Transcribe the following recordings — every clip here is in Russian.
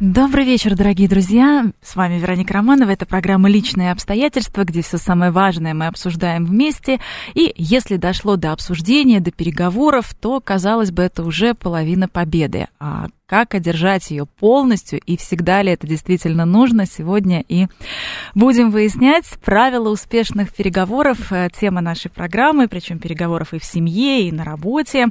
Добрый вечер, дорогие друзья. С вами Вероника Романова. Это программа «Личные обстоятельства», где все самое важное мы обсуждаем вместе. И если дошло до обсуждения, до переговоров, то, казалось бы, это уже половина победы. А как одержать ее полностью и всегда ли это действительно нужно, сегодня и будем выяснять правила успешных переговоров, э, тема нашей программы, причем переговоров и в семье, и на работе.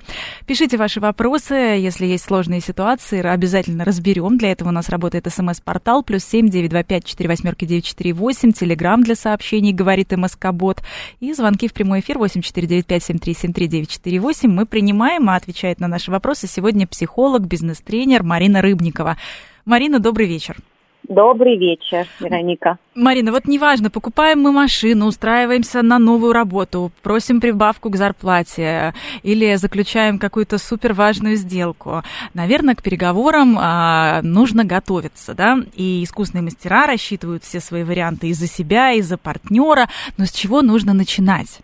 Пишите ваши вопросы, если есть сложные ситуации, обязательно разберем. Для этого у нас работает смс-портал плюс семь девять два пять четыре восьмерки девять четыре восемь, телеграмм для сообщений, говорит МСК-бот, и звонки в прямой эфир восемь четыре девять пять семь три семь три девять четыре восемь. Мы принимаем, а отвечает на наши вопросы сегодня психолог, бизнес-тренер, тренер Марина Рыбникова. Марина, добрый вечер. Добрый вечер, Вероника. Марина, вот неважно, покупаем мы машину, устраиваемся на новую работу, просим прибавку к зарплате или заключаем какую-то супер важную сделку. Наверное, к переговорам а, нужно готовиться, да? И искусные мастера рассчитывают все свои варианты и за себя, и за партнера. Но с чего нужно начинать?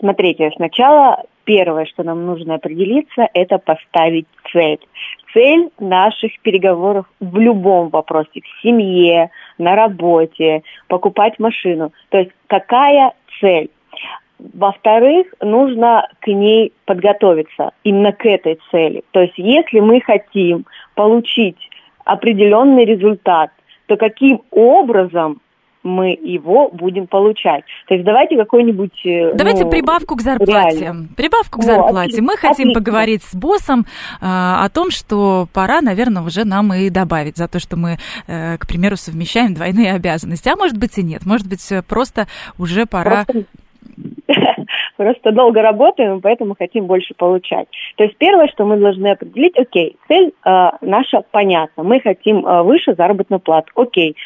Смотрите, сначала первое, что нам нужно определиться, это поставить цель цель наших переговоров в любом вопросе, в семье, на работе, покупать машину. То есть какая цель? Во-вторых, нужно к ней подготовиться, именно к этой цели. То есть если мы хотим получить определенный результат, то каким образом мы его будем получать. То есть давайте какой-нибудь... Э, давайте ну, прибавку к зарплате. Реально. Прибавку к зарплате. Ну, мы хотим отлично. поговорить с боссом э, о том, что пора, наверное, уже нам и добавить за то, что мы, э, к примеру, совмещаем двойные обязанности. А может быть и нет. Может быть, просто уже пора... Просто просто долго работаем, поэтому хотим больше получать. То есть первое, что мы должны определить, окей, цель э, наша понятна, мы хотим э, выше заработную плату, окей,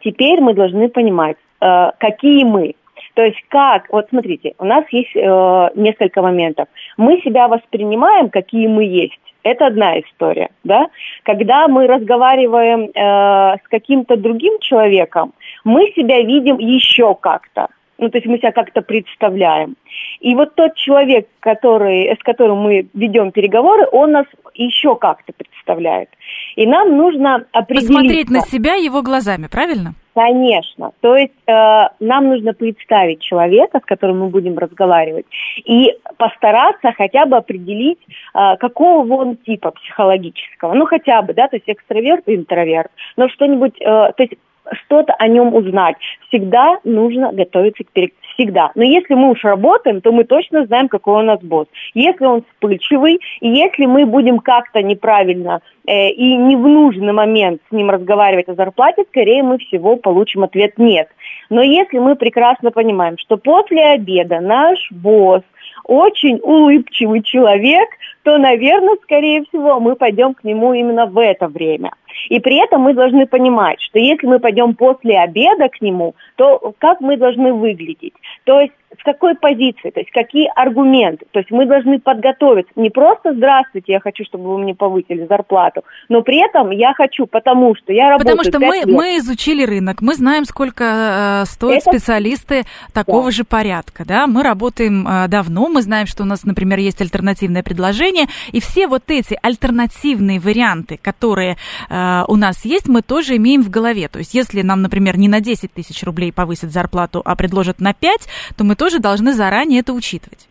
теперь мы должны понимать, э, какие мы. То есть как, вот смотрите, у нас есть э, несколько моментов. Мы себя воспринимаем, какие мы есть. Это одна история, да. Когда мы разговариваем э, с каким-то другим человеком, мы себя видим еще как-то. Ну, то есть мы себя как-то представляем. И вот тот человек, который, с которым мы ведем переговоры, он нас еще как-то представляет. И нам нужно определить... Посмотреть на себя его глазами, правильно? Конечно. То есть э, нам нужно представить человека, с которым мы будем разговаривать, и постараться хотя бы определить, э, какого он типа психологического. Ну, хотя бы, да, то есть экстраверт и интроверт. Но что-нибудь, э, то есть что-то о нем узнать. Всегда нужно готовиться к переговорам. Всегда. Но если мы уж работаем, то мы точно знаем, какой у нас босс. Если он вспыльчивый, и если мы будем как-то неправильно э, и не в нужный момент с ним разговаривать о зарплате, скорее мы всего получим ответ «нет». Но если мы прекрасно понимаем, что после обеда наш босс очень улыбчивый человек, то, наверное, скорее всего, мы пойдем к нему именно в это время. И при этом мы должны понимать, что если мы пойдем после обеда к нему, то как мы должны выглядеть? То есть с какой позиции, то есть какие аргументы. То есть мы должны подготовиться. Не просто «здравствуйте, я хочу, чтобы вы мне повысили зарплату», но при этом я хочу, потому что я работаю Потому что мы, мы изучили рынок, мы знаем, сколько э, стоят Это... специалисты такого да. же порядка. Да? Мы работаем э, давно, мы знаем, что у нас, например, есть альтернативное предложение, и все вот эти альтернативные варианты, которые э, у нас есть, мы тоже имеем в голове. То есть если нам, например, не на 10 тысяч рублей повысят зарплату, а предложат на 5, то мы тоже должны заранее это учитывать.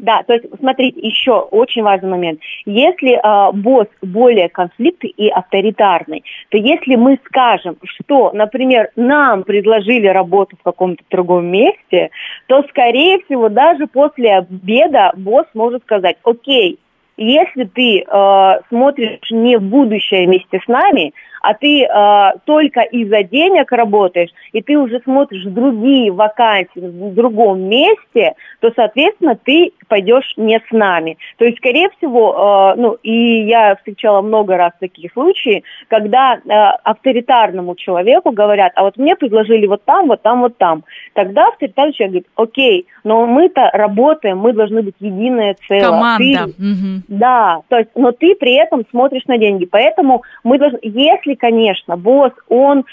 Да, то есть, смотрите, еще очень важный момент. Если э, босс более конфликтный и авторитарный, то если мы скажем, что, например, нам предложили работу в каком-то другом месте, то, скорее всего, даже после обеда босс может сказать, окей, если ты э, смотришь не в будущее вместе с нами, а ты э, только из-за денег работаешь, и ты уже смотришь другие вакансии в другом месте, то, соответственно, ты пойдешь не с нами. То есть, скорее всего, э, ну, и я встречала много раз такие случаи, когда э, авторитарному человеку говорят, а вот мне предложили вот там, вот там, вот там. Тогда авторитарный человек говорит, окей, но мы-то работаем, мы должны быть единое целое. Команда. Ты, угу. Да, то есть, но ты при этом смотришь на деньги. Поэтому мы должны, если, конечно, босс, он э,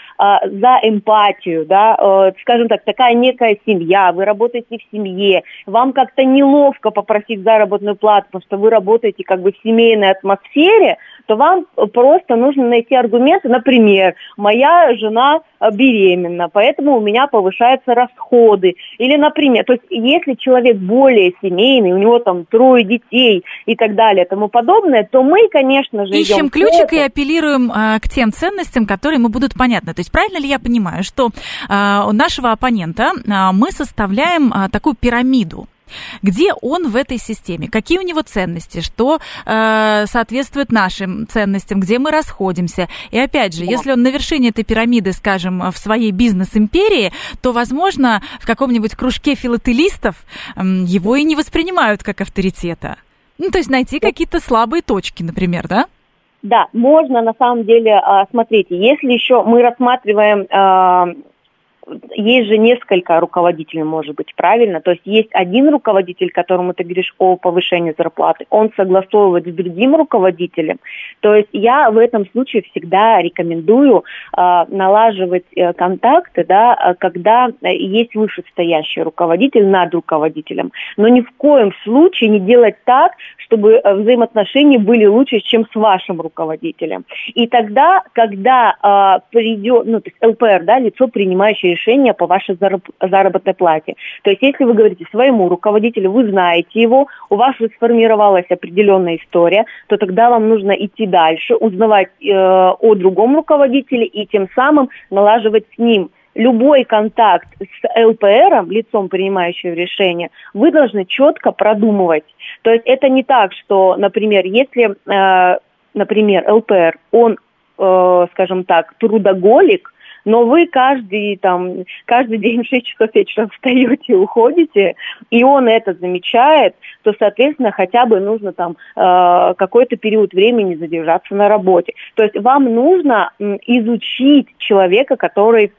за эмпатию, да, э, скажем так, такая некая семья, вы работаете в семье, вам как-то неловко попросить заработную плату, потому что вы работаете как бы в семейной атмосфере, то вам просто нужно найти аргументы, например, моя жена э, беременна, поэтому у меня повышаются расходы. Или, например, то есть если человек более семейный, у него там трое детей и так далее, тому подобное, то мы, конечно же, ищем ключик и апеллируем а, к тем ценностям, которые ему будут понятны. То есть правильно ли я понимаю, что а, у нашего оппонента а, мы составляем а, такую пирамиду? Где он в этой системе? Какие у него ценности? Что э, соответствует нашим ценностям? Где мы расходимся? И опять же, если он на вершине этой пирамиды, скажем, в своей бизнес-империи, то, возможно, в каком-нибудь кружке филателистов э, его и не воспринимают как авторитета. Ну, то есть найти какие-то слабые точки, например, да? Да, можно на самом деле, а, смотрите, если еще мы рассматриваем а, есть же несколько руководителей, может быть, правильно? То есть есть один руководитель, которому ты говоришь о повышении зарплаты, он согласовывает с другим руководителем. То есть я в этом случае всегда рекомендую э, налаживать э, контакты, да, а, когда есть вышестоящий руководитель над руководителем. Но ни в коем случае не делать так, чтобы э, взаимоотношения были лучше, чем с вашим руководителем. И тогда, когда э, придет, ну, то есть ЛПР, да, лицо, принимающее решение по вашей заработной плате. То есть если вы говорите своему руководителю, вы знаете его, у вас уже сформировалась определенная история, то тогда вам нужно идти дальше, узнавать э, о другом руководителе и тем самым налаживать с ним любой контакт с ЛПРом, лицом, принимающим решение, вы должны четко продумывать. То есть это не так, что, например, если, э, например, ЛПР, он, э, скажем так, трудоголик, но вы каждый, там, каждый день в 6 часов вечера встаете и уходите, и он это замечает, то, соответственно, хотя бы нужно там э, какой-то период времени задержаться на работе. То есть вам нужно изучить человека, который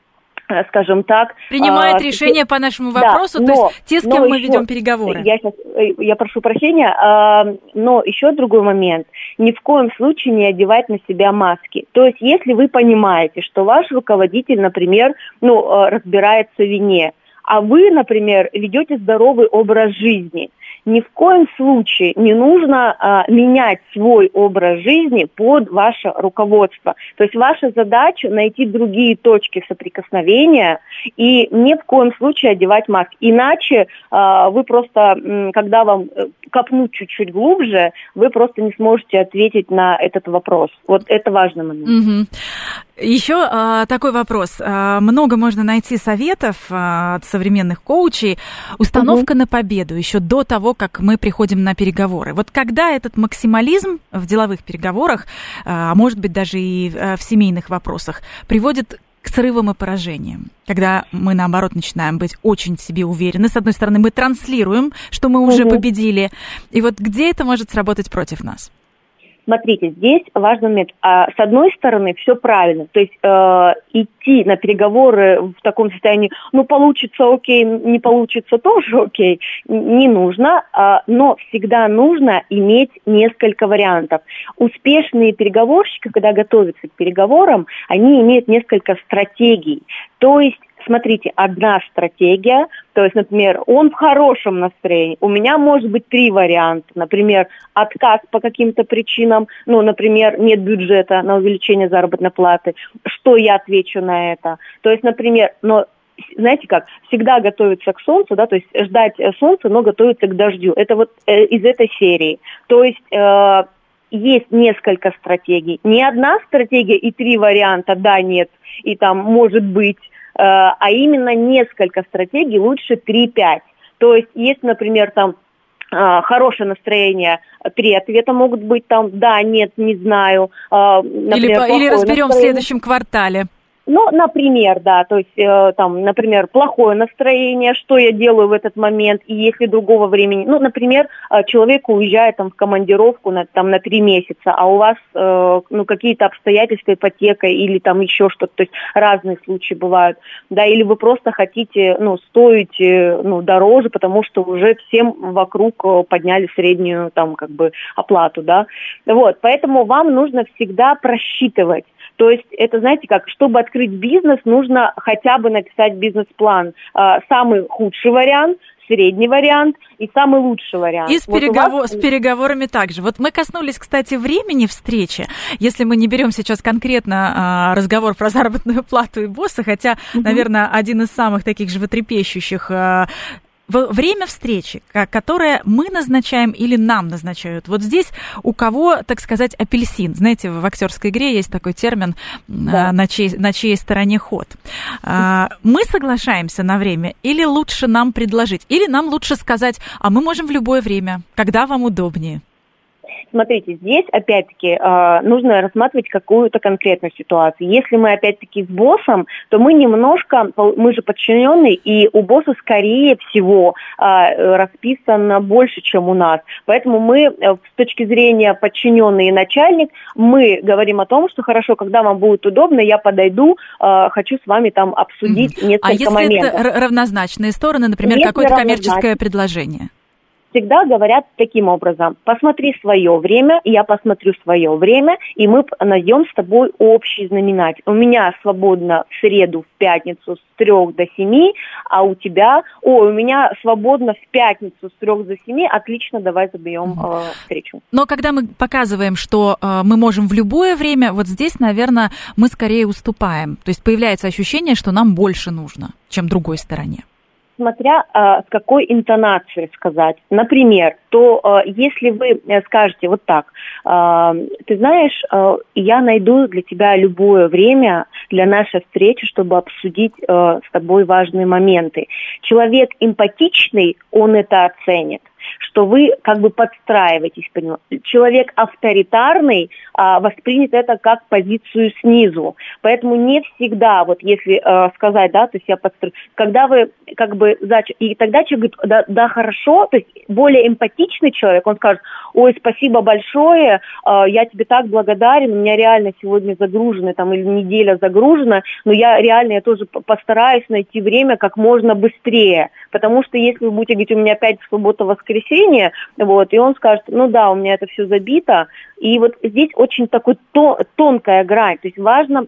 скажем так... Принимает а, решение по нашему вопросу, да, то есть те, с кем мы еще, ведем переговоры. Я, сейчас, э, я прошу прощения, а, но еще другой момент. Ни в коем случае не одевать на себя маски. То есть если вы понимаете, что ваш руководитель, например, ну, разбирается в вине, а вы, например, ведете здоровый образ жизни, ни в коем случае не нужно а, менять свой образ жизни под ваше руководство. То есть ваша задача найти другие точки соприкосновения и ни в коем случае одевать маски. Иначе а, вы просто, когда вам э, копнуть чуть-чуть глубже, вы просто не сможете ответить на этот вопрос. Вот это важный момент. Угу. Еще а, такой вопрос. А, много можно найти советов а, от современных коучей. Установка угу. на победу еще до того, как мы приходим на переговоры. Вот когда этот максимализм в деловых переговорах, а может быть даже и а, в семейных вопросах, приводит к срывам и поражениям. Когда мы, наоборот, начинаем быть очень в себе уверены. С одной стороны, мы транслируем, что мы уже угу. победили. И вот где это может сработать против нас? Смотрите, здесь важный момент. А, с одной стороны, все правильно. То есть э, идти на переговоры в таком состоянии, ну, получится окей, не получится тоже окей, не нужно. Э, но всегда нужно иметь несколько вариантов. Успешные переговорщики, когда готовятся к переговорам, они имеют несколько стратегий. То есть смотрите, одна стратегия, то есть, например, он в хорошем настроении, у меня может быть три варианта, например, отказ по каким-то причинам, ну, например, нет бюджета на увеличение заработной платы, что я отвечу на это, то есть, например, но знаете как, всегда готовиться к солнцу, да, то есть ждать э, солнца, но готовиться к дождю. Это вот э, из этой серии. То есть э, есть несколько стратегий. Не одна стратегия и три варианта, да, нет, и там может быть, а именно несколько стратегий, лучше 3-5. То есть, если, например, там хорошее настроение, три ответа могут быть там, да, нет, не знаю. Например, или, или разберем в следующем квартале. Ну, например, да, то есть, э, там, например, плохое настроение, что я делаю в этот момент, и если другого времени, ну, например, э, человек уезжает там в командировку на, там, на три месяца, а у вас, э, ну, какие-то обстоятельства, ипотека или там еще что-то, то есть разные случаи бывают, да, или вы просто хотите, ну, стоите, ну, дороже, потому что уже всем вокруг э, подняли среднюю, там, как бы, оплату, да, вот, поэтому вам нужно всегда просчитывать, то есть это, знаете, как, чтобы открыть бизнес, нужно хотя бы написать бизнес-план. А, самый худший вариант, средний вариант и самый лучший вариант. И с, вот переговор... вас... с переговорами также. Вот мы коснулись, кстати, времени встречи. Если мы не берем сейчас конкретно а, разговор про заработную плату и босса, хотя, угу. наверное, один из самых таких животрепещущих а, время встречи, которое мы назначаем или нам назначают. Вот здесь у кого, так сказать, апельсин. Знаете, в актерской игре есть такой термин да. на, чьей, на чьей стороне ход. А, мы соглашаемся на время или лучше нам предложить? Или нам лучше сказать, а мы можем в любое время, когда вам удобнее? Смотрите, здесь опять-таки э, нужно рассматривать какую-то конкретную ситуацию. Если мы опять-таки с боссом, то мы немножко, мы же подчиненные, и у босса скорее всего э, расписано больше, чем у нас. Поэтому мы э, с точки зрения подчиненный и начальник, мы говорим о том, что хорошо, когда вам будет удобно, я подойду, э, хочу с вами там обсудить mm-hmm. несколько а если моментов. это равнозначные стороны, например, какое-то коммерческое предложение? Всегда говорят таким образом, посмотри свое время, я посмотрю свое время, и мы найдем с тобой общий знаменатель. У меня свободно в среду, в пятницу с трех до семи, а у тебя, о, у меня свободно в пятницу с трех до семи, отлично, давай забьем э, встречу. Но когда мы показываем, что э, мы можем в любое время, вот здесь, наверное, мы скорее уступаем. То есть появляется ощущение, что нам больше нужно, чем другой стороне смотря э, с какой интонацией сказать. Например, то э, если вы э, скажете вот так, э, ты знаешь, э, я найду для тебя любое время для нашей встречи, чтобы обсудить э, с тобой важные моменты. Человек эмпатичный, он это оценит что вы как бы подстраиваетесь под него. Человек авторитарный а, воспринят это как позицию снизу. Поэтому не всегда, вот если а, сказать, да, то есть я подстрою, когда вы как бы, и тогда человек говорит, да, да, хорошо, то есть более эмпатичный человек, он скажет, ой, спасибо большое, а, я тебе так благодарен, у меня реально сегодня загружено, там, или неделя загружена, но я реально, я тоже постараюсь найти время как можно быстрее, потому что если вы будете говорить, у меня опять суббота-воскресенье, воскресенье, вот, и он скажет, ну да, у меня это все забито. И вот здесь очень такой то, тонкая грань, то есть важно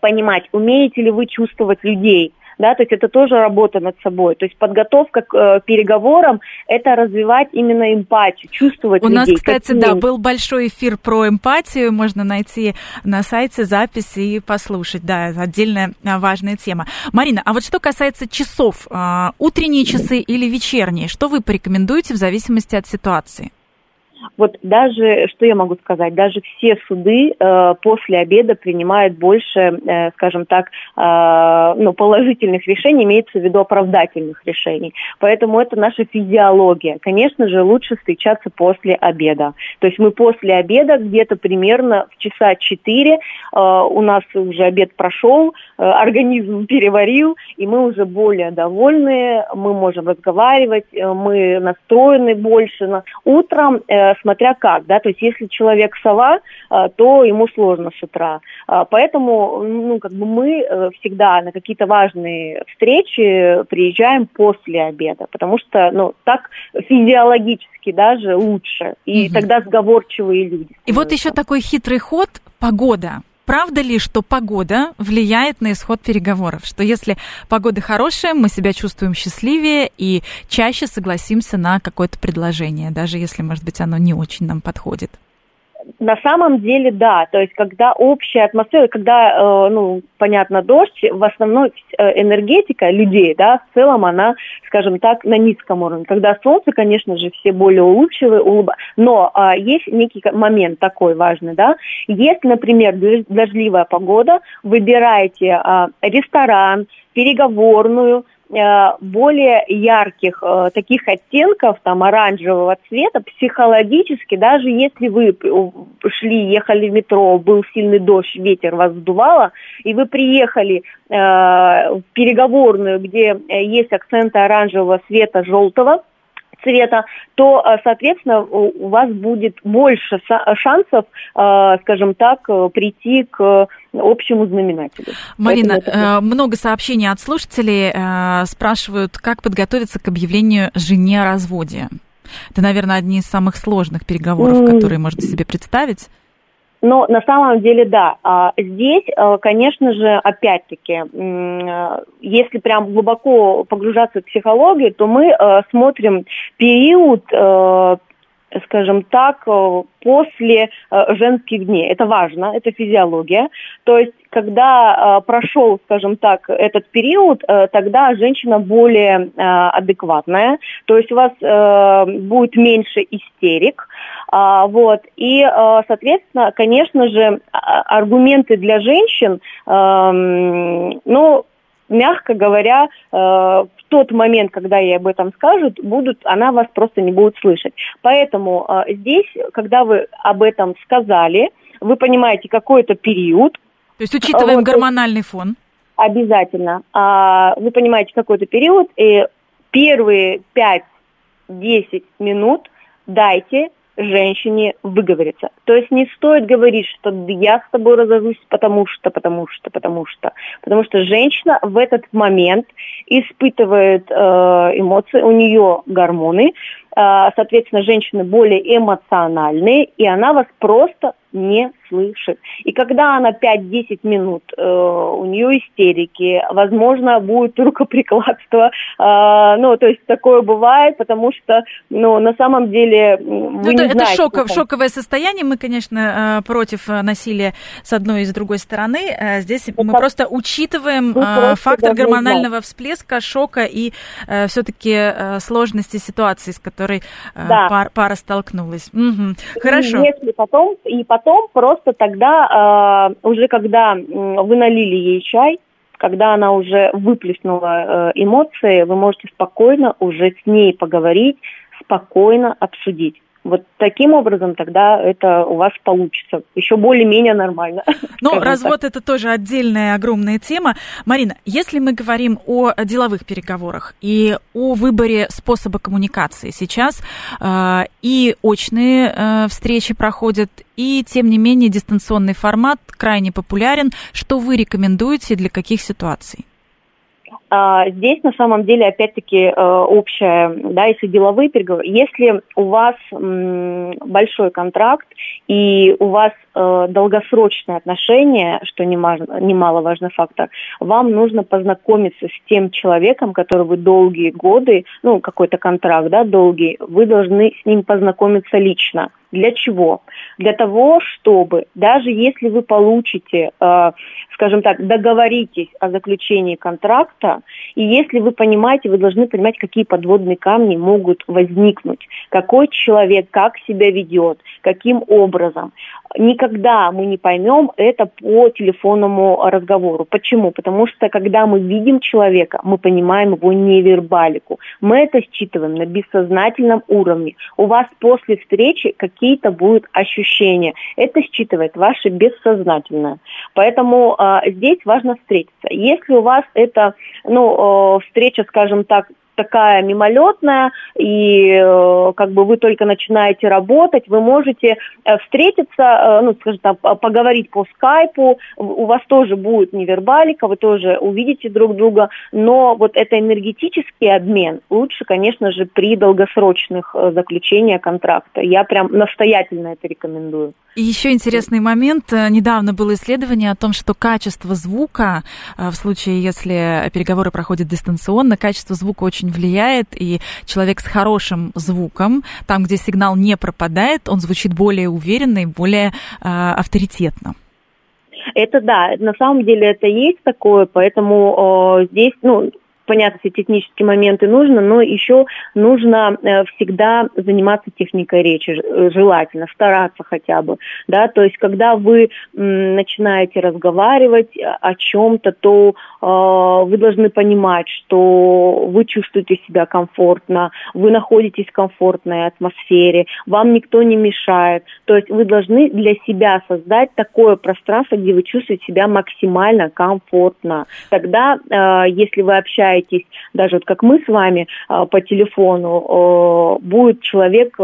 понимать, умеете ли вы чувствовать людей, да, то есть это тоже работа над собой. То есть подготовка к э, переговорам – это развивать именно эмпатию, чувствовать У людей. У нас, кстати, да, был большой эфир про эмпатию, можно найти на сайте запись и послушать, да, отдельная а, важная тема. Марина, а вот что касается часов, а, утренние часы или вечерние, что вы порекомендуете в зависимости от ситуации? Вот даже, что я могу сказать, даже все суды э, после обеда принимают больше, э, скажем так, э, ну, положительных решений, имеется в виду оправдательных решений. Поэтому это наша физиология. Конечно же, лучше встречаться после обеда. То есть мы после обеда где-то примерно в часа 4 э, у нас уже обед прошел, э, организм переварил, и мы уже более довольны, мы можем разговаривать, э, мы настроены больше. На... Утром э, смотря как, да, то есть если человек сова, э, то ему сложно с утра. Э, поэтому, ну, как бы мы э, всегда на какие-то важные встречи приезжаем после обеда, потому что, ну, так физиологически даже лучше, и угу. тогда сговорчивые люди. И вот еще такой хитрый ход – погода правда ли, что погода влияет на исход переговоров? Что если погода хорошая, мы себя чувствуем счастливее и чаще согласимся на какое-то предложение, даже если, может быть, оно не очень нам подходит? На самом деле, да. То есть, когда общая атмосфера, когда, э, ну, понятно, дождь, в основном э, энергетика людей, да, в целом она, скажем так, на низком уровне. Когда солнце, конечно же, все более улыбчивые, улыба... но э, есть некий момент такой важный, да. Если, например, дождливая погода, выбираете э, ресторан, переговорную, более ярких э, таких оттенков, там, оранжевого цвета, психологически, даже если вы шли, ехали в метро, был сильный дождь, ветер вас сдувало, и вы приехали э, в переговорную, где есть акценты оранжевого цвета, желтого, цвета, то, э, соответственно, у вас будет больше шансов, э, скажем так, э, прийти к общему знаменателю. Марина, это... много сообщений от слушателей спрашивают, как подготовиться к объявлению жене о разводе. Это, наверное, одни из самых сложных переговоров, которые можете себе представить. Но на самом деле, да, а, здесь, а, конечно же, опять-таки, если прям глубоко погружаться в психологию, то мы а, смотрим период скажем так, после женских дней. Это важно, это физиология. То есть, когда прошел, скажем так, этот период, тогда женщина более адекватная, то есть у вас будет меньше истерик, а, вот. И, соответственно, конечно же, а, аргументы для женщин, ну, мягко говоря, в тот момент, когда ей об этом скажут, будут, она вас просто не будет слышать. Поэтому здесь, когда вы об этом сказали, вы понимаете какой-то период. То есть учитываем вот, гормональный фон. Обязательно. Вы понимаете какой-то период, и первые 5-10 минут дайте женщине выговориться. То есть не стоит говорить, что я с тобой разожусь, потому что, потому что, потому что. Потому что женщина в этот момент испытывает э, эмоции, у нее гормоны, э, соответственно, женщины более эмоциональные, и она вас просто не слышит. И когда она 5-10 минут, э, у нее истерики, возможно, будет рукоприкладство. Э, ну, то есть такое бывает, потому что, ну, на самом деле вы ну, не это, знаете. Это шок, шоковое состояние. Мы, конечно, э, против э, насилия с одной и с другой стороны. Э, здесь это, мы просто учитываем просто фактор гормонального всплеска, шока и все-таки сложности ситуации, с которой да. пар, пара столкнулась. Угу. Хорошо. И если потом, и потом просто просто тогда, э, уже когда вы налили ей чай, когда она уже выплеснула э, эмоции, вы можете спокойно уже с ней поговорить, спокойно обсудить. Вот таким образом тогда это у вас получится еще более-менее нормально. Ну, развод так. это тоже отдельная огромная тема. Марина, если мы говорим о деловых переговорах и о выборе способа коммуникации, сейчас э, и очные э, встречи проходят, и тем не менее дистанционный формат крайне популярен. Что вы рекомендуете для каких ситуаций? А, здесь на самом деле опять-таки э, общее, да, если деловые переговоры, если у вас большой контракт и у вас э, долгосрочные отношения, что немаловажный фактор, вам нужно познакомиться с тем человеком, который вы долгие годы, ну какой-то контракт, да, долгий, вы должны с ним познакомиться лично. Для чего? Для того, чтобы даже если вы получите, э, скажем так, договоритесь о заключении контракта, и если вы понимаете, вы должны понимать, какие подводные камни могут возникнуть, какой человек как себя ведет, каким образом. Никогда мы не поймем это по телефонному разговору. Почему? Потому что когда мы видим человека, мы понимаем его невербалику. Мы это считываем на бессознательном уровне. У вас после встречи какие-то будут ощущения. Это считывает ваше бессознательное. Поэтому э, здесь важно встретиться. Если у вас это ну, э, встреча, скажем так, такая мимолетная, и э, как бы вы только начинаете работать, вы можете э, встретиться, э, ну, скажем так, поговорить по скайпу, у вас тоже будет невербалика, вы тоже увидите друг друга, но вот это энергетический обмен лучше, конечно же, при долгосрочных заключениях контракта. Я прям настоятельно это рекомендую. И еще интересный момент. Недавно было исследование о том, что качество звука, в случае, если переговоры проходят дистанционно, качество звука очень влияет, и человек с хорошим звуком, там, где сигнал не пропадает, он звучит более уверенно и более э, авторитетно. Это да, на самом деле это есть такое, поэтому э, здесь, ну, понятно, все технические моменты нужно, но еще нужно э, всегда заниматься техникой речи, э, желательно, стараться хотя бы, да, то есть когда вы начинаете разговаривать о чем-то, то э, вы должны понимать, что вы чувствуете себя комфортно, вы находитесь в комфортной атмосфере, вам никто не мешает, то есть вы должны для себя создать такое пространство, где вы чувствуете себя максимально комфортно. Тогда, если вы общаетесь, даже вот как мы с вами по телефону, будет человек,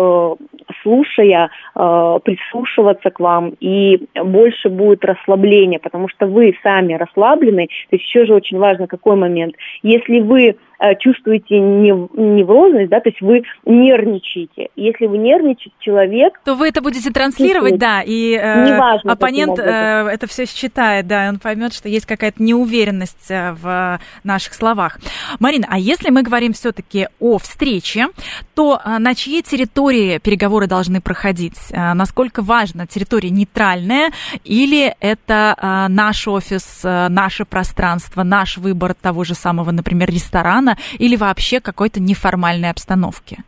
слушая, прислушиваться к вам, и больше будет расслабления, потому что вы сами расслаблены. То есть еще же очень важно какой момент. Если вы Э, чувствуете неврозность, да, то есть вы нервничаете. Если вы нервничаете, человек... То вы это будете транслировать, да, и э, Неважно, оппонент э, это все считает, да, он поймет, что есть какая-то неуверенность э, в наших словах. Марина, а если мы говорим все-таки о встрече, то на чьей территории переговоры должны проходить? Насколько важно, территория нейтральная или это наш офис, наше пространство, наш выбор того же самого, например, ресторана, или вообще какой-то неформальной обстановки?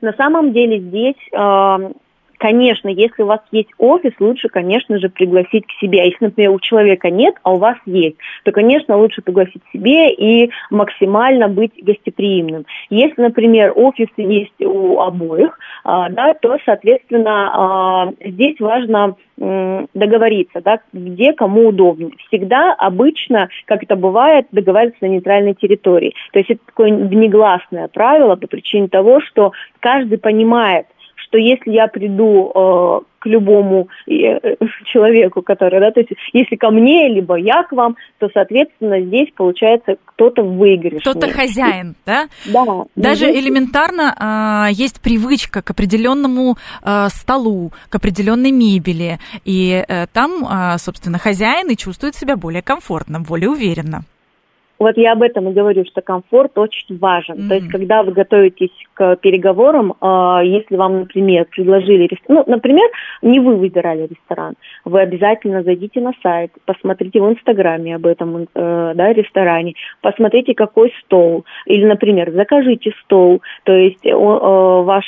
На самом деле здесь э, конечно, если у вас есть офис, лучше, конечно же, пригласить к себе. А если, например, у человека нет, а у вас есть, то, конечно, лучше пригласить к себе и максимально быть гостеприимным. Если, например, офис есть у обоих, а, да, то, соответственно, а, здесь важно договориться, да, где кому удобнее. Всегда обычно, как это бывает, договариваться на нейтральной территории. То есть это такое внегласное правило по причине того, что каждый понимает, что если я приду э, к любому э, человеку, который, да, то есть если ко мне, либо я к вам, то, соответственно, здесь получается кто-то в выигрыше. Кто-то хозяин, да? Да. Даже здесь... элементарно э, есть привычка к определенному э, столу, к определенной мебели, и э, там, э, собственно, хозяин и чувствует себя более комфортно, более уверенно. Вот я об этом и говорю, что комфорт очень важен. Mm-hmm. То есть, когда вы готовитесь к переговорам, э, если вам, например, предложили ресторан, ну, например, не вы выбирали ресторан, вы обязательно зайдите на сайт, посмотрите в Инстаграме об этом э, да, ресторане, посмотрите, какой стол. Или, например, закажите стол. То есть, э, ваш,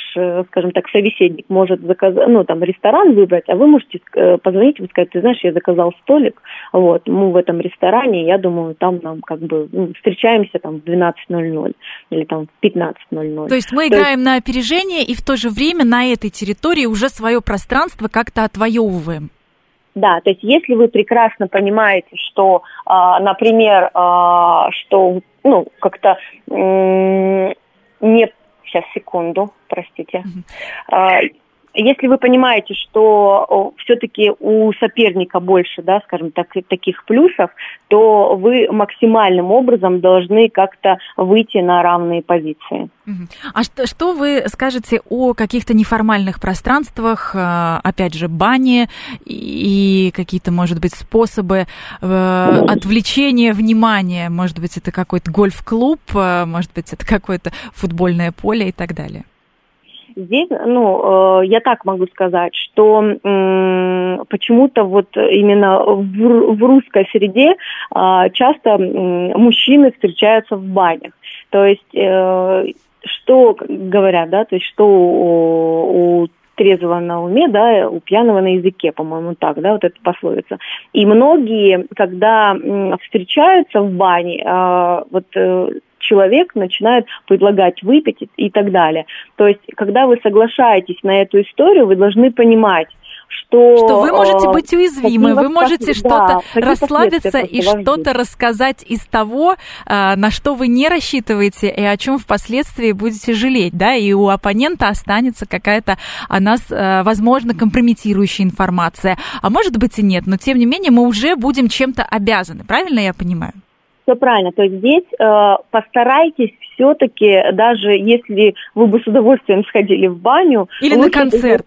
скажем так, собеседник может заказать, ну, там, ресторан выбрать, а вы можете позвонить и сказать, ты знаешь, я заказал столик, вот, мы в этом ресторане, я думаю, там нам как бы встречаемся там в 12.00 или там в 15.00. То есть мы то играем есть... на опережение и в то же время на этой территории уже свое пространство как-то отвоевываем. Да, то есть если вы прекрасно понимаете, что, а, например, а, что ну как-то не сейчас секунду, простите. Uh-huh если вы понимаете, что все-таки у соперника больше, да, скажем так, таких плюсов, то вы максимальным образом должны как-то выйти на равные позиции. А что, что вы скажете о каких-то неформальных пространствах, э, опять же, бане и какие-то, может быть, способы э, отвлечения внимания? Может быть, это какой-то гольф-клуб, э, может быть, это какое-то футбольное поле и так далее? Здесь, ну, э, я так могу сказать, что почему-то вот именно в, в русской среде э, часто мужчины встречаются в банях. То есть, э, что говорят, да, то есть, что у, у трезвого на уме, да, у пьяного на языке, по-моему, так, да, вот это пословица. И многие, когда встречаются в бане, э, вот э, человек начинает предлагать выпить и так далее. То есть, когда вы соглашаетесь на эту историю, вы должны понимать, что... Что вы можете э, быть уязвимы, вы можете что-то да, расслабиться и что-то рассказать из того, э, на что вы не рассчитываете и о чем впоследствии будете жалеть, да, и у оппонента останется какая-то о нас, э, возможно, компрометирующая информация, а может быть и нет, но тем не менее мы уже будем чем-то обязаны, правильно я понимаю? Все правильно. То есть здесь э, постарайтесь все-таки, даже если вы бы с удовольствием сходили в баню... Или на концерт.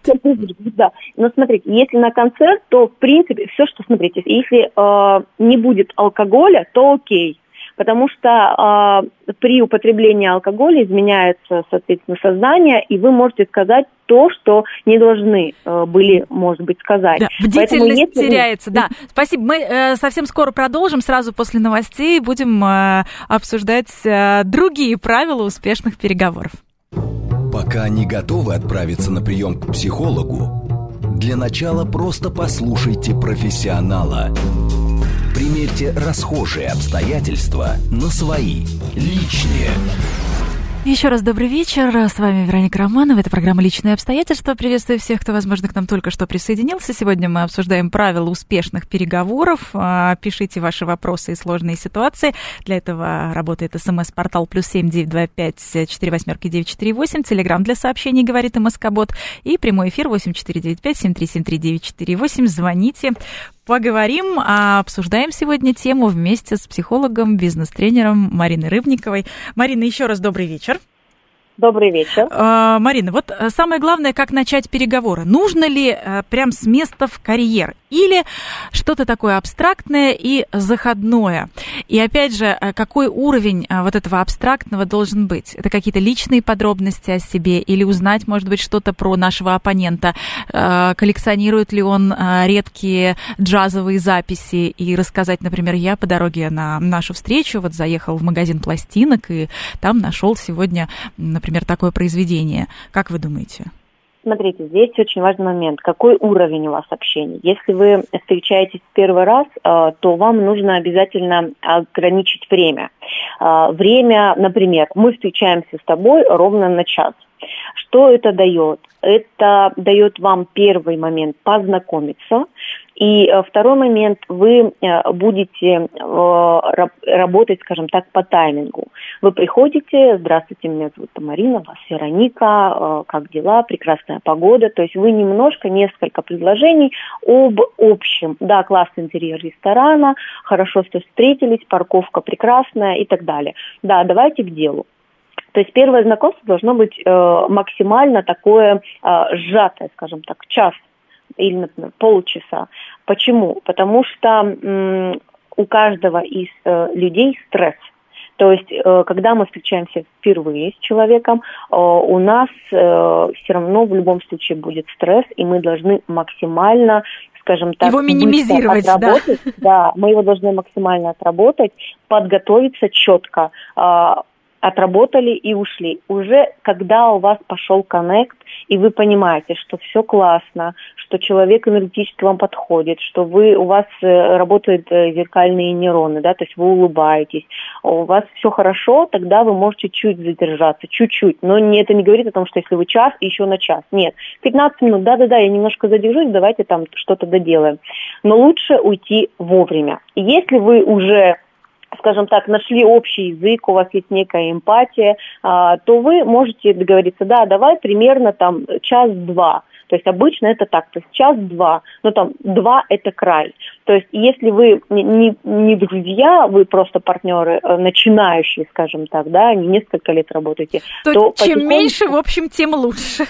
Да. Но смотрите, если на концерт, то, в принципе, все, что, смотрите, если э, не будет алкоголя, то окей. Потому что э, при употреблении алкоголя изменяется, соответственно, сознание, и вы можете сказать то, что не должны э, были, может быть, сказать. Да, бдительность если... теряется, да. Спасибо. Мы э, совсем скоро продолжим, сразу после новостей будем э, обсуждать э, другие правила успешных переговоров. Пока не готовы отправиться на прием к психологу, для начала просто послушайте профессионала. Примерьте расхожие обстоятельства на свои, личные. Еще раз добрый вечер. С вами Вероника Романова. Это программа «Личные обстоятельства». Приветствую всех, кто, возможно, к нам только что присоединился. Сегодня мы обсуждаем правила успешных переговоров. А, пишите ваши вопросы и сложные ситуации. Для этого работает смс-портал плюс семь девять два пять четыре восьмерки девять четыре восемь. Телеграмм для сообщений говорит МСК-бот. И прямой эфир восемь четыре девять пять семь три семь три девять четыре восемь. Звоните поговорим, а обсуждаем сегодня тему вместе с психологом, бизнес-тренером Мариной Рыбниковой. Марина, еще раз добрый вечер. Добрый вечер. А, Марина, вот э, самое главное, как начать переговоры. Нужно ли э, прям с места в карьер? Или что-то такое абстрактное и заходное? И опять же, э, какой уровень вот этого абстрактного должен быть? Это какие-то личные подробности о себе? Или узнать, может быть, что-то про нашего оппонента? Коллекционирует ли он редкие джазовые записи? И рассказать, например, я по дороге на нашу встречу вот заехал в магазин пластинок и там нашел сегодня, например, такое произведение. Как вы думаете? Смотрите, здесь очень важный момент. Какой уровень у вас общения? Если вы встречаетесь в первый раз, э, то вам нужно обязательно ограничить время. Э, время, например, мы встречаемся с тобой ровно на час. Что это дает? Это дает вам первый момент познакомиться, и э, второй момент, вы э, будете э, работать, скажем так, по таймингу. Вы приходите, здравствуйте, меня зовут Марина, вас Вероника, как дела, прекрасная погода. То есть вы немножко, несколько предложений об общем. Да, классный интерьер ресторана, хорошо, что встретились, парковка прекрасная и так далее. Да, давайте к делу. То есть первое знакомство должно быть максимально такое сжатое, скажем так, час или, например, полчаса. Почему? Потому что у каждого из э, людей стресс. То есть, э, когда мы встречаемся впервые с человеком, э, у нас все равно в любом случае будет стресс, и мы должны максимально скажем так, его минимизировать, отработать. Да. да, мы его должны максимально отработать, подготовиться четко, а, отработали и ушли. Уже когда у вас пошел коннект, и вы понимаете, что все классно, что человек энергетически вам подходит, что вы, у вас э, работают э, зеркальные нейроны, да, то есть вы улыбаетесь, у вас все хорошо, тогда вы можете чуть задержаться, чуть-чуть. Но не, это не говорит о том, что если вы час, еще на час. Нет, 15 минут, да-да-да, я немножко задержусь, давайте там что-то доделаем. Но лучше уйти вовремя. Если вы уже скажем так, нашли общий язык, у вас есть некая эмпатия, а, то вы можете договориться, да, давай примерно там час-два. То есть обычно это так, то есть час-два, но там два – это край. То есть если вы не, не друзья, вы просто партнеры, э, начинающие, скажем так, да, не несколько лет работаете, то, то чем потихоньку... меньше, в общем, тем лучше.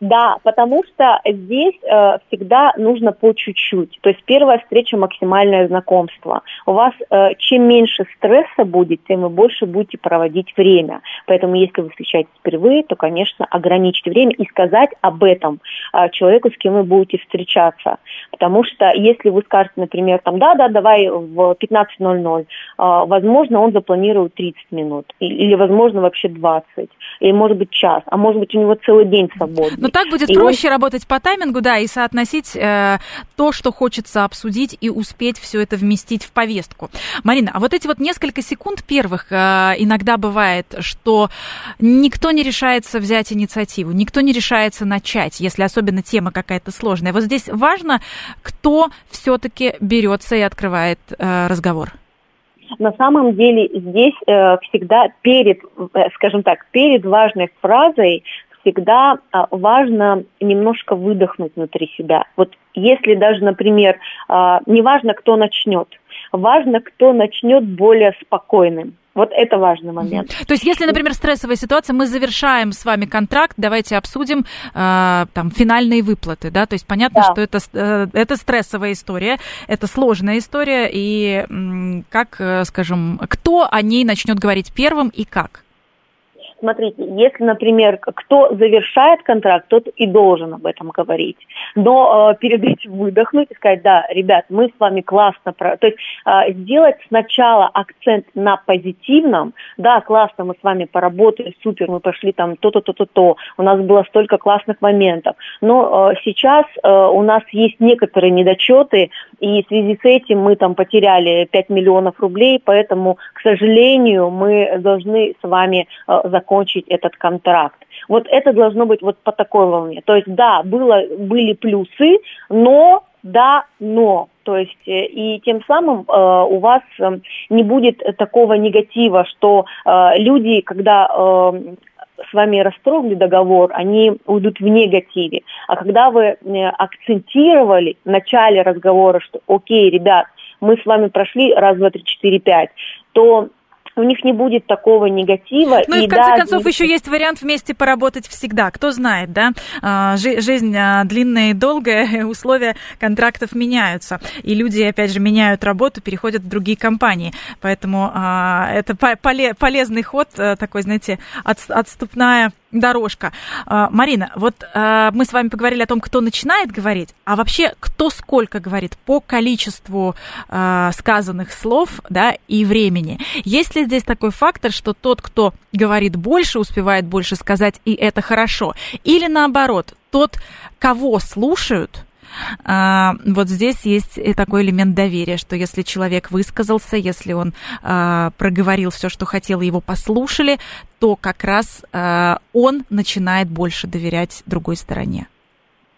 Да, потому что здесь э, всегда нужно по чуть-чуть. То есть первая встреча максимальное знакомство. У вас э, чем меньше стресса будет, тем вы больше будете проводить время. Поэтому если вы встречаетесь впервые, то, конечно, ограничить время и сказать об этом э, человеку, с кем вы будете встречаться. Потому что если вы скажете, например, там, да, да, давай в 15.00, э, возможно, он запланирует 30 минут. Или, возможно, вообще 20. Или, может быть, час. А может быть, у него целый день свободный так будет и проще он... работать по таймингу, да, и соотносить э, то, что хочется обсудить, и успеть все это вместить в повестку. Марина, а вот эти вот несколько секунд первых э, иногда бывает, что никто не решается взять инициативу, никто не решается начать, если особенно тема какая-то сложная. Вот здесь важно, кто все-таки берется и открывает э, разговор. На самом деле здесь э, всегда перед, э, скажем так, перед важной фразой всегда а, важно немножко выдохнуть внутри себя. Вот если даже, например, а, неважно, кто начнет, важно, кто начнет более спокойным. Вот это важный момент. То есть, если, например, стрессовая ситуация, мы завершаем с вами контракт, давайте обсудим э, там финальные выплаты, да, то есть понятно, да. что это, э, это стрессовая история, это сложная история, и как, э, скажем, кто о ней начнет говорить первым и как? Смотрите, если, например, кто завершает контракт, тот и должен об этом говорить. Но э, перед этим выдохнуть и сказать, да, ребят, мы с вами классно... Про... То есть э, сделать сначала акцент на позитивном. Да, классно, мы с вами поработали, супер, мы пошли там то-то, то-то, то. У нас было столько классных моментов. Но э, сейчас э, у нас есть некоторые недочеты, и в связи с этим мы там потеряли 5 миллионов рублей, поэтому, к сожалению, мы должны с вами э, закончить этот контракт. Вот это должно быть вот по такой волне. То есть, да, было, были плюсы, но да, но. То есть э, и тем самым э, у вас э, не будет такого негатива, что э, люди, когда э, с вами расторгли договор, они уйдут в негативе. А когда вы э, акцентировали в начале разговора, что окей, ребят, мы с вами прошли раз, два, три, четыре, пять, то у них не будет такого негатива. Ну и, и в конце да, концов еще есть вариант вместе поработать всегда. Кто знает, да? А, жизнь а, длинная и долгая, условия контрактов меняются. И люди, опять же, меняют работу, переходят в другие компании. Поэтому а, это полезный ход, такой, знаете, отступная дорожка. А, Марина, вот а, мы с вами поговорили о том, кто начинает говорить, а вообще кто сколько говорит по количеству а, сказанных слов да, и времени. Есть ли здесь такой фактор, что тот, кто говорит больше, успевает больше сказать, и это хорошо? Или наоборот, тот, кого слушают, а, вот здесь есть такой элемент доверия, что если человек высказался, если он а, проговорил все, что хотел, его послушали, то как раз а, он начинает больше доверять другой стороне.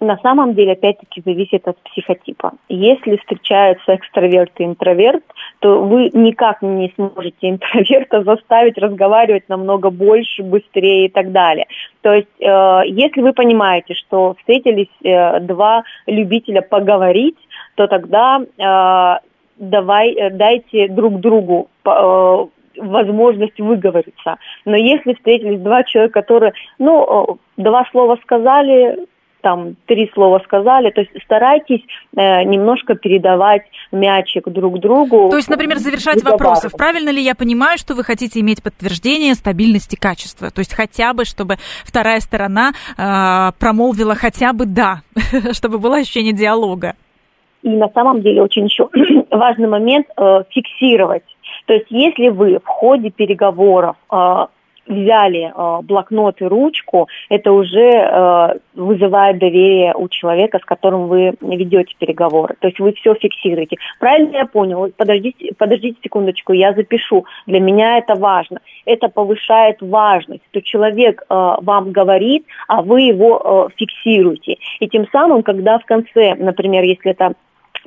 На самом деле, опять-таки, зависит от психотипа. Если встречаются экстраверт и интроверт, то вы никак не сможете интроверта заставить разговаривать намного больше, быстрее и так далее. То есть, э, если вы понимаете, что встретились э, два любителя поговорить, то тогда э, давай, э, дайте друг другу э, возможность выговориться. Но если встретились два человека, которые, ну, э, два слова сказали, там три слова сказали, то есть старайтесь э, немножко передавать мячик друг другу. То есть, например, завершать вопросов. Правильно ли я понимаю, что вы хотите иметь подтверждение стабильности качества? То есть хотя бы, чтобы вторая сторона э, промолвила хотя бы да, чтобы было ощущение диалога. И на самом деле очень еще важный момент э, фиксировать. То есть если вы в ходе переговоров э, взяли э, блокнот и ручку, это уже э, вызывает доверие у человека, с которым вы ведете переговоры. То есть вы все фиксируете. Правильно я понял? Подождите, подождите секундочку, я запишу. Для меня это важно. Это повышает важность, что человек э, вам говорит, а вы его э, фиксируете. И тем самым, когда в конце, например, если это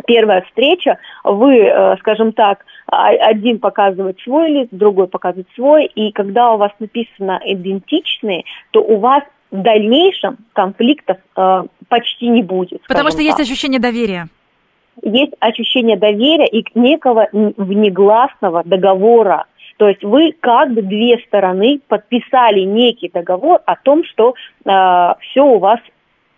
первая встреча, вы, э, скажем так, а, один показывает свой лист, другой показывает свой, и когда у вас написано идентичные, то у вас в дальнейшем конфликтов э, почти не будет. Потому что так. есть ощущение доверия. Есть ощущение доверия и некого внегласного договора. То есть вы как бы две стороны подписали некий договор о том, что э, все у вас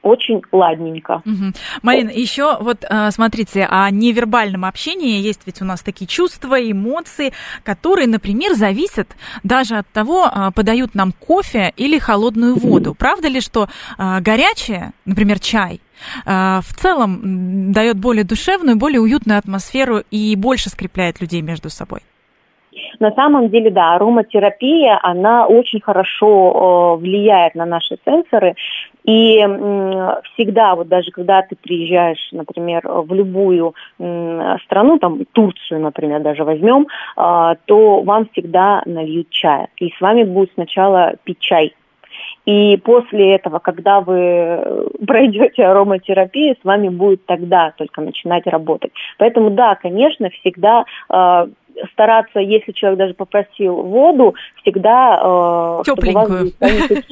очень ладненько. Угу. Марина, еще вот э, смотрите, о невербальном общении есть ведь у нас такие чувства, эмоции, которые, например, зависят даже от того, э, подают нам кофе или холодную воду. Правда ли, что э, горячее, например, чай, в целом дает более душевную, более уютную атмосферу и больше скрепляет людей между собой? На самом деле, да, ароматерапия, она очень хорошо э, влияет на наши сенсоры. И всегда, вот даже когда ты приезжаешь, например, в любую страну, там Турцию, например, даже возьмем, э, то вам всегда нальют чая. И с вами будет сначала пить чай. И после этого, когда вы пройдете ароматерапию, с вами будет тогда только начинать работать. Поэтому да, конечно, всегда э, стараться, если человек даже попросил воду, всегда... Э, Тепленькую.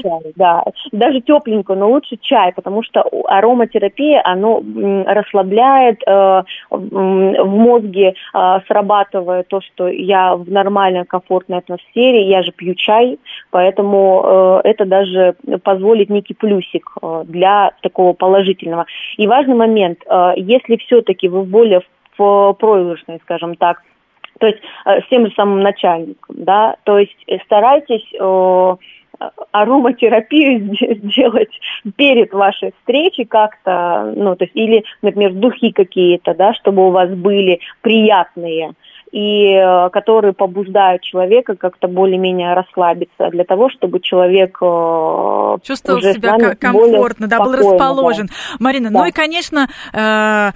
чай, да. Даже тепленькую, но лучше чай, потому что ароматерапия, оно расслабляет, э, в мозге э, срабатывает то, что я в нормальной, комфортной атмосфере, я же пью чай, поэтому э, это даже позволит некий плюсик э, для такого положительного. И важный момент, э, если все-таки вы более в проигрышной, скажем так, то есть э, с тем же самым начальником, да, то есть старайтесь ароматерапию сделать перед вашей встречей как-то, ну, то есть, или, например, духи какие-то, да, чтобы у вас были приятные, и э, которые побуждают человека как-то более-менее расслабиться для того, чтобы человек э, чувствовал себя комфортно, да, был расположен. Да. Марина, да. ну и, конечно, э,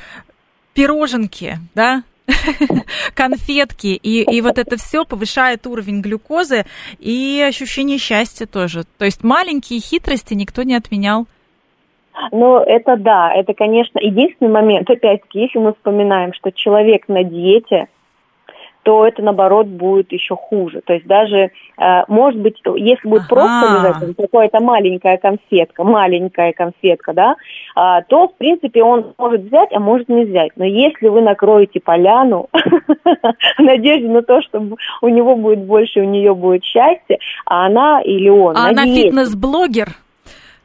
пироженки, да, конфетки, и, и вот это все повышает уровень глюкозы и ощущение счастья тоже. То есть маленькие хитрости никто не отменял. Ну, это да, это, конечно, единственный момент, опять-таки, если мы вспоминаем, что человек на диете – то это наоборот будет еще хуже. То есть даже, э, может быть, если будет ага. просто лежать какая-то маленькая конфетка, маленькая конфетка, да, а, то, в принципе, он может взять, а может не взять. Но если вы накроете поляну в надежде на то, что у него будет больше, у нее будет счастье, а она или он... А она фитнес-блогер?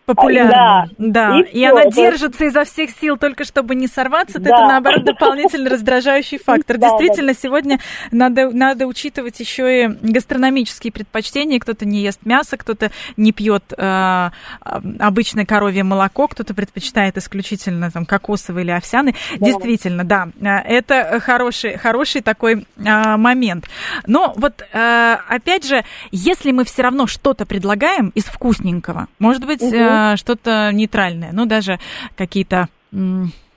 Популярна. Да. да. И, и она держится изо всех сил только чтобы не сорваться, да. это наоборот дополнительно раздражающий фактор. Действительно, сегодня надо, надо учитывать еще и гастрономические предпочтения. Кто-то не ест мясо, кто-то не пьет э, обычное коровье молоко, кто-то предпочитает исключительно там кокосовый или овсяный. Да. Действительно, да, это хороший, хороший такой э, момент. Но вот э, опять же, если мы все равно что-то предлагаем из вкусненького, может быть, угу что-то нейтральное, ну, даже какие-то...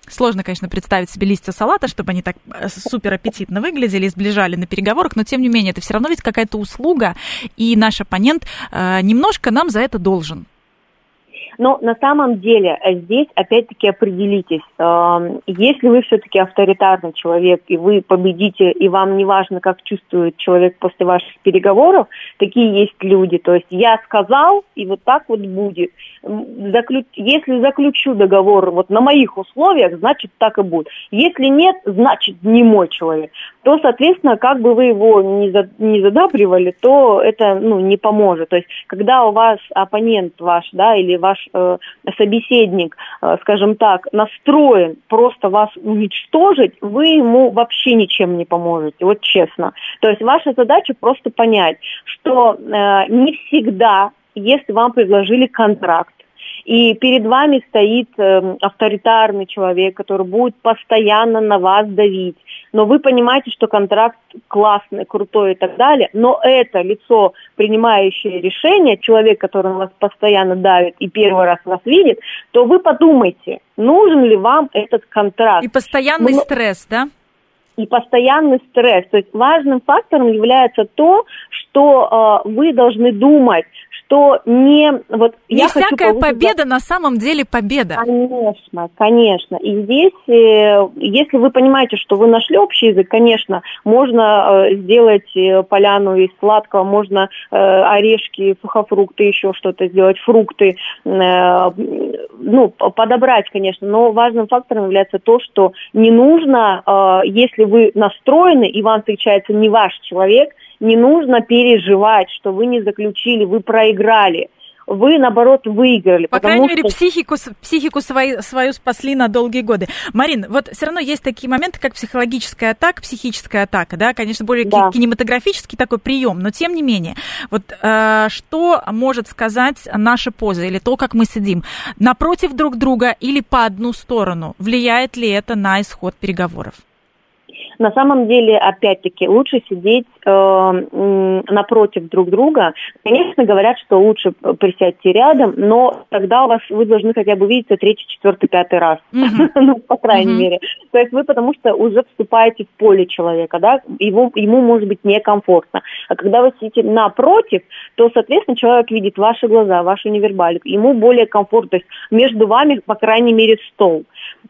Сложно, конечно, представить себе листья салата, чтобы они так э, супер аппетитно выглядели и сближали на переговорах, но тем не менее, это все равно ведь какая-то услуга, и наш оппонент э, немножко нам за это должен. Но на самом деле э, здесь опять-таки определитесь, эм, если вы все-таки авторитарный человек, и вы победите, и вам не важно, как чувствует человек после ваших переговоров, такие есть люди. То есть я сказал, и вот так вот будет. Заключ... Если заключу договор вот на моих условиях, значит так и будет. Если нет, значит не мой человек. То, соответственно, как бы вы его не, за... не задабривали, то это ну, не поможет. То есть когда у вас оппонент ваш, да, или ваш э, собеседник, э, скажем так, настроен просто вас уничтожить, вы ему вообще ничем не поможете, вот честно. То есть ваша задача просто понять, что э, не всегда, если вам предложили контракт, и перед вами стоит э, авторитарный человек, который будет постоянно на вас давить. Но вы понимаете, что контракт классный, крутой и так далее. Но это лицо, принимающее решение, человек, который на вас постоянно давит и первый раз вас видит, то вы подумайте, нужен ли вам этот контракт. И постоянный Но... стресс, да? и постоянный стресс. То есть важным фактором является то, что э, вы должны думать, что не вот не я всякая хочу победа на самом деле победа. Конечно, конечно. И здесь, э, если вы понимаете, что вы нашли общий язык, конечно, можно э, сделать э, поляну из сладкого, можно орешки, сухофрукты, еще что-то сделать, фрукты, ну подобрать, конечно. Но важным фактором является то, что не нужно, если вы настроены и вам встречается не ваш человек, не нужно переживать, что вы не заключили, вы проиграли вы, наоборот, выиграли. По крайней мере, психику, психику свою, свою спасли на долгие годы. Марин, вот все равно есть такие моменты, как психологическая атака, психическая атака, да, конечно, более да. кинематографический такой прием, но тем не менее, вот э, что может сказать наша поза или то, как мы сидим, напротив друг друга или по одну сторону? Влияет ли это на исход переговоров? На самом деле, опять-таки, лучше сидеть э, напротив друг друга. Конечно, говорят, что лучше присядьте рядом, но тогда у вас вы должны хотя бы видеться третий, четвертый, пятый раз. ну, по крайней мере. То есть вы потому что уже вступаете в поле человека, да, его, ему может быть некомфортно. А когда вы сидите напротив, то, соответственно, человек видит ваши глаза, вашу невербалику, ему более комфортно. То есть между вами, по крайней мере, стол.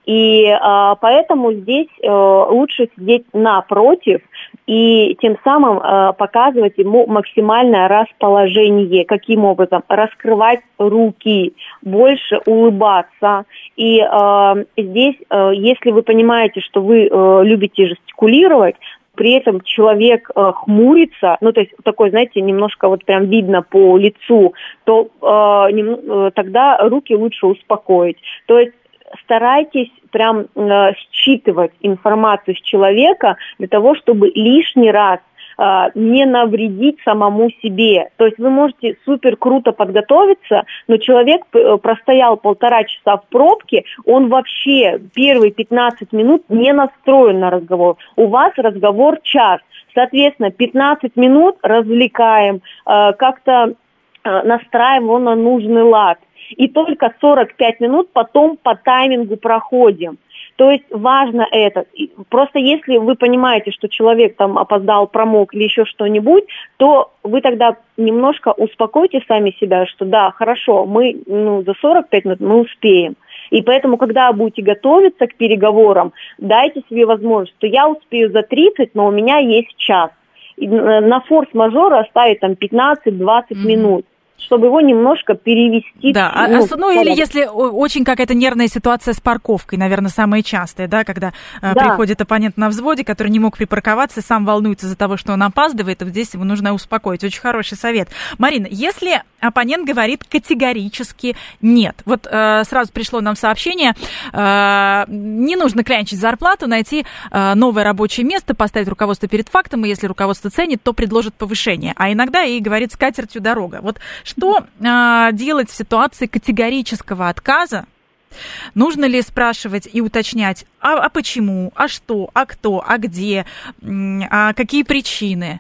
И э, поэтому здесь э, лучше сидеть напротив и тем самым э, показывать ему максимальное расположение. Каким образом? Раскрывать руки, больше улыбаться. И э, здесь, э, если вы понимаете, что вы э, любите жестикулировать, при этом человек э, хмурится, ну то есть такой, знаете, немножко вот прям видно по лицу, то э, нем, э, тогда руки лучше успокоить. То есть старайтесь прям э, считывать информацию с человека для того, чтобы лишний раз а, не навредить самому себе. То есть вы можете супер круто подготовиться, но человек э, простоял полтора часа в пробке, он вообще первые 15 минут не настроен на разговор. У вас разговор час. Соответственно, 15 минут развлекаем, а, как-то настраиваем его на нужный лад. И только 45 минут потом по таймингу проходим. То есть важно это. Просто если вы понимаете, что человек там опоздал, промок или еще что-нибудь, то вы тогда немножко успокойте сами себя, что да, хорошо, мы ну, за 45 минут мы успеем. И поэтому, когда будете готовиться к переговорам, дайте себе возможность, что я успею за 30, но у меня есть час. И на форс-мажор оставить там 15-20 mm-hmm. минут чтобы его немножко перевести. Да, а, ну, ну или если очень какая-то нервная ситуация с парковкой, наверное, самая частая, да, когда э, да. приходит оппонент на взводе, который не мог припарковаться, сам волнуется из-за того, что он опаздывает, и здесь его нужно успокоить. Очень хороший совет. Марина, если оппонент говорит категорически нет, вот э, сразу пришло нам сообщение, э, не нужно клянчить зарплату, найти э, новое рабочее место, поставить руководство перед фактом, и если руководство ценит, то предложит повышение. А иногда и говорит с катертью дорога. Вот что э, делать в ситуации категорического отказа? Нужно ли спрашивать и уточнять, а, а почему, а что, а кто, а где, а какие причины?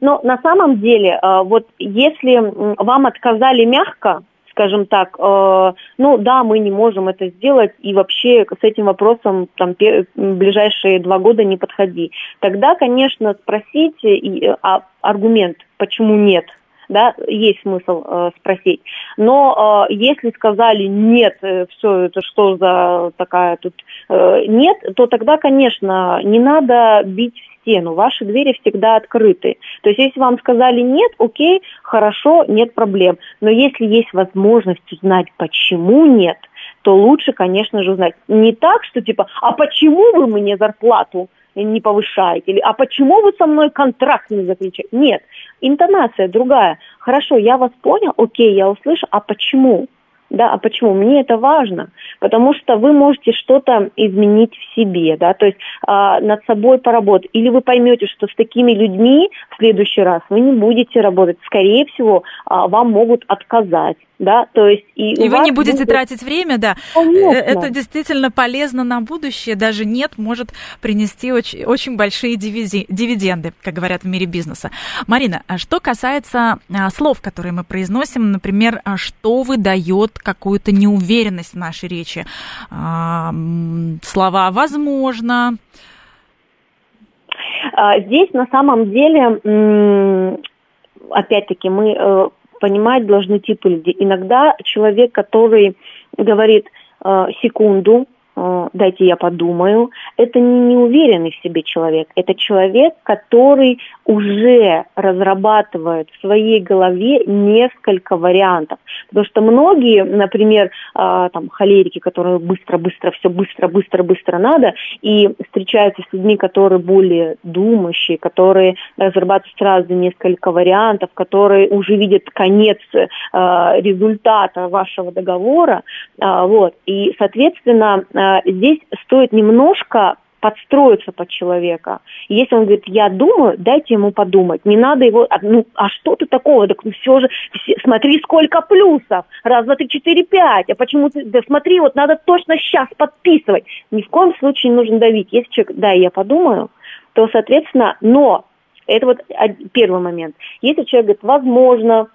Но на самом деле, э, вот если вам отказали мягко, скажем так, э, ну да, мы не можем это сделать, и вообще с этим вопросом там ближайшие два года не подходи. Тогда, конечно, спросите и, а, аргумент, почему нет, да, есть смысл э, спросить. Но э, если сказали нет, э, все это что за такая тут э, нет, то тогда, конечно, не надо бить стену. Ваши двери всегда открыты. То есть, если вам сказали нет, окей, хорошо, нет проблем. Но если есть возможность узнать, почему нет, то лучше, конечно же, узнать. Не так, что типа, а почему вы мне зарплату не повышаете? Или, а почему вы со мной контракт не заключаете? Нет, интонация другая. Хорошо, я вас понял, окей, я услышу, а почему? Да, а почему? Мне это важно, потому что вы можете что-то изменить в себе, да, то есть а, над собой поработать. Или вы поймете, что с такими людьми в следующий раз вы не будете работать. Скорее всего, а, вам могут отказать да, то есть и, и вы не будете будет... тратить время, да. Конечно. Э, это действительно полезно на будущее, даже нет может принести очень, очень большие дивиденды, как говорят в мире бизнеса. Марина, а что касается а, слов, которые мы произносим, например, а что выдает какую-то неуверенность в нашей речи? А, слова «возможно». Здесь на самом деле опять-таки мы э, понимать должны типы людей. Иногда человек, который говорит э, секунду, дайте я подумаю, это не неуверенный в себе человек, это человек, который уже разрабатывает в своей голове несколько вариантов. Потому что многие, например, э, там, холерики, которые быстро-быстро, все быстро-быстро-быстро надо, и встречаются с людьми, которые более думающие, которые разрабатывают сразу несколько вариантов, которые уже видят конец э, результата вашего договора. Э, вот. И, соответственно, э, здесь стоит немножко подстроиться под человека. Если он говорит, я думаю, дайте ему подумать. Не надо его, а, ну, а что ты такого? Так ну все же, все, смотри, сколько плюсов. Раз, два, три, четыре, пять. А почему ты, да смотри, вот надо точно сейчас подписывать. Ни в коем случае не нужно давить. Если человек, да, я подумаю, то, соответственно, но, это вот первый момент. Если человек говорит, возможно,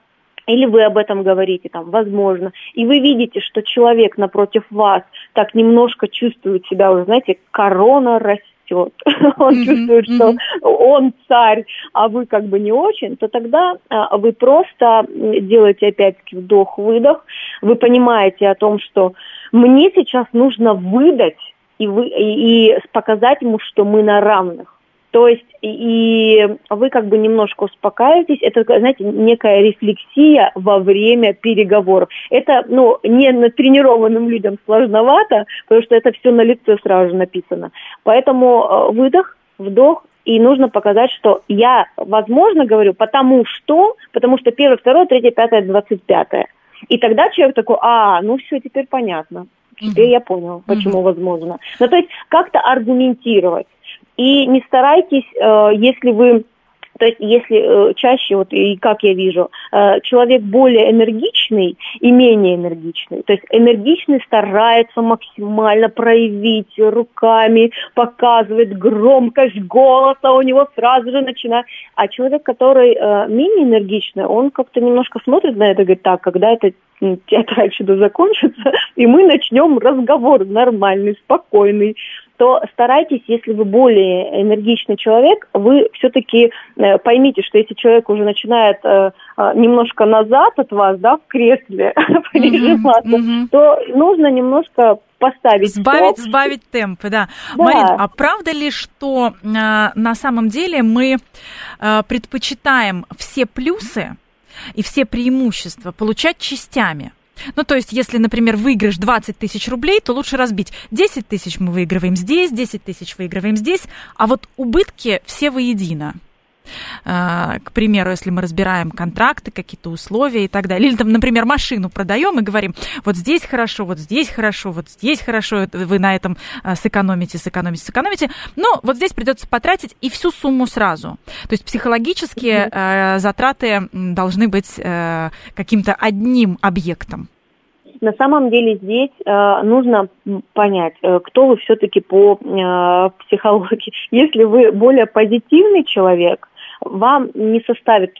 или вы об этом говорите, там, возможно, и вы видите, что человек напротив вас так немножко чувствует себя, вы знаете, корона растет, он mm-hmm, чувствует, что mm-hmm. он царь, а вы как бы не очень, то тогда а, вы просто делаете опять-таки вдох-выдох, вы понимаете о том, что мне сейчас нужно выдать и, вы, и показать ему, что мы на равных То есть и вы как бы немножко успокаиваетесь, это, знаете, некая рефлексия во время переговоров. Это, ну, не тренированным людям сложновато, потому что это все на лице сразу же написано. Поэтому э, выдох, вдох, и нужно показать, что я, возможно, говорю, потому что, потому что первое, второе, третье, пятое, двадцать пятое. И тогда человек такой, а, ну все, теперь понятно. Теперь mm-hmm. я понял, почему mm-hmm. возможно. Ну, то есть как-то аргументировать. И не старайтесь, э, если вы то есть если э, чаще, вот и как я вижу, э, человек более энергичный и менее энергичный, то есть энергичный старается максимально проявить руками, показывает громкость голоса, у него сразу же начинает. А человек, который менее энергичный, он как-то немножко смотрит на это и говорит, так, когда это театр сюда закончится, и мы начнем разговор нормальный, спокойный то старайтесь, если вы более энергичный человек, вы все-таки э, поймите, что если человек уже начинает э, э, немножко назад от вас, да, в кресле прижиматься, mm-hmm. то нужно немножко поставить сбавить, сбавить темп, да. да. Марин, а правда ли, что э, на самом деле мы э, предпочитаем все плюсы и все преимущества получать частями? Ну, то есть, если, например, выигрыш 20 тысяч рублей, то лучше разбить 10 тысяч мы выигрываем здесь, 10 тысяч выигрываем здесь, а вот убытки все воедино. А, к примеру, если мы разбираем контракты, какие-то условия и так далее. Или, там, например, машину продаем и говорим, вот здесь хорошо, вот здесь хорошо, вот здесь хорошо, вы на этом а, сэкономите, сэкономите, сэкономите. Но вот здесь придется потратить и всю сумму сразу. То есть психологические mm-hmm. затраты должны быть э, каким-то одним объектом. На самом деле здесь э, нужно понять, э, кто вы все-таки по э, психологии. Если вы более позитивный человек, вам не составит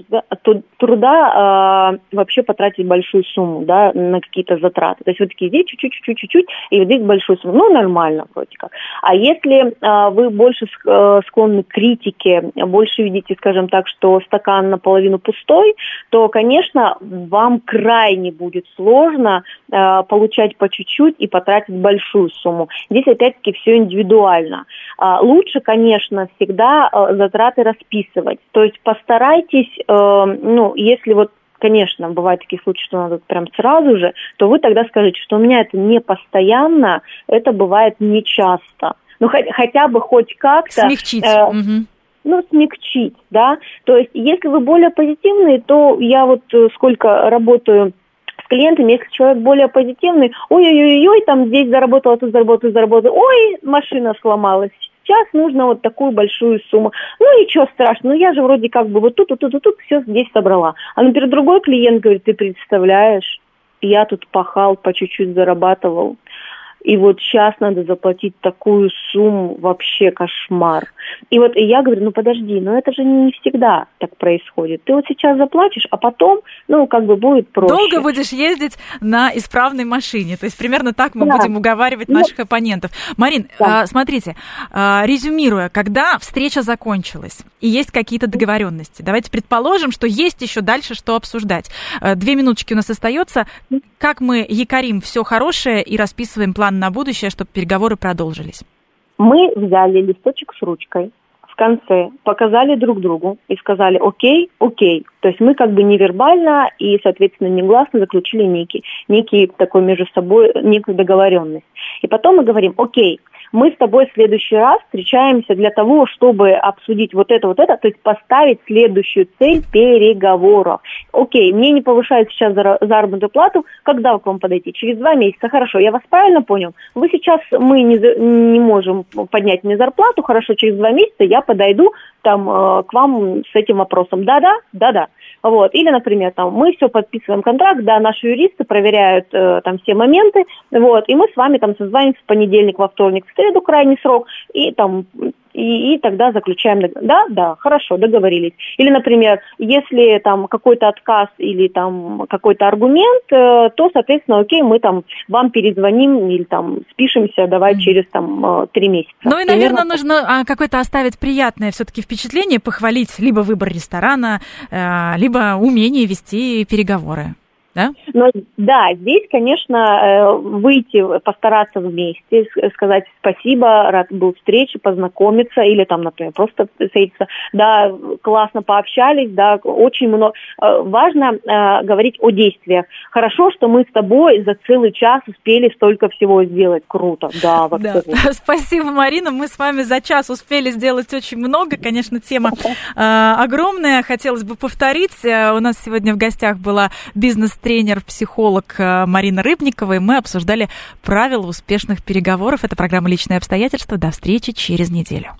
труда э, вообще потратить большую сумму да, на какие-то затраты. То есть вы такие здесь чуть-чуть, чуть-чуть, чуть-чуть, и вот здесь большую сумму. Ну, нормально вроде как. А если э, вы больше э, склонны к критике, больше видите, скажем так, что стакан наполовину пустой, то, конечно, вам крайне будет сложно э, получать по чуть-чуть и потратить большую сумму. Здесь опять-таки все индивидуально. Лучше, конечно, всегда затраты расписывать. То есть постарайтесь, э, ну, если вот конечно, бывают такие случаи, что надо прям сразу же, то вы тогда скажете, что у меня это не постоянно, это бывает не часто. Ну, хоть, хотя бы хоть как-то... Смягчить. Э, угу. Ну, смягчить, да. То есть, если вы более позитивный, то я вот э, сколько работаю с клиентами, если человек более позитивный, ой-ой-ой, там здесь заработал, тут заработал, заработал, ой, машина сломалась, сейчас нужно вот такую большую сумму. Ну, ничего страшного, ну я же вроде как бы вот тут, тут, тут, тут все здесь собрала. А, например, другой клиент говорит, ты представляешь, я тут пахал, по чуть-чуть зарабатывал, и вот сейчас надо заплатить такую сумму, вообще кошмар. И вот и я говорю, ну подожди, но это же не всегда так происходит. Ты вот сейчас заплатишь, а потом, ну, как бы будет проще. Долго будешь ездить на исправной машине. То есть примерно так мы да. будем уговаривать ну, наших оппонентов. Марин, да. э, смотрите, э, резюмируя, когда встреча закончилась и есть какие-то договоренности, давайте предположим, что есть еще дальше что обсуждать. Э, две минуточки у нас остается. Как мы якорим все хорошее и расписываем план на будущее, чтобы переговоры продолжились? Мы взяли листочек с ручкой, в конце показали друг другу и сказали «Окей, окей». То есть мы как бы невербально и, соответственно, негласно заключили некий, некий такой между собой, некую договоренность. И потом мы говорим «Окей, мы с тобой в следующий раз встречаемся для того, чтобы обсудить вот это, вот это, то есть поставить следующую цель переговоров. Окей, мне не повышают сейчас заработную плату, когда к вам подойти? Через два месяца, хорошо, я вас правильно понял? Вы сейчас, мы не, не можем поднять мне зарплату, хорошо, через два месяца я подойду там э, к вам с этим вопросом. Да-да, да-да. Вот. Или, например, там, мы все подписываем контракт, да, наши юристы проверяют э, там все моменты, вот, и мы с вами там созванимся в понедельник, во вторник, в среду крайний срок, и там и, и тогда заключаем Да, да, хорошо, договорились. Или, например, если там какой-то отказ или там какой-то аргумент, э, то, соответственно, окей, мы там вам перезвоним или там спишемся, давай mm. через там э, три месяца. Ну и, наверное, Примерно... нужно а, какое-то оставить приятное все-таки впечатление, похвалить либо выбор ресторана, э, либо умение вести переговоры. Да? Но да, здесь, конечно, э, выйти, постараться вместе, сказать спасибо, рад был встрече, познакомиться или там, например, просто встретиться. Да, классно пообщались, да, очень много. Э, важно э, говорить о действиях. Хорошо, что мы с тобой за целый час успели столько всего сделать. Круто, да, да. Спасибо, Марина. Мы с вами за час успели сделать очень много. Конечно, тема э, огромная. Хотелось бы повторить. Э, у нас сегодня в гостях была бизнес-тренер, психолог э, Марина Рыбникова, и мы обсуждали правила успешных переговоров. Это программа «Личные обстоятельства». До встречи через неделю.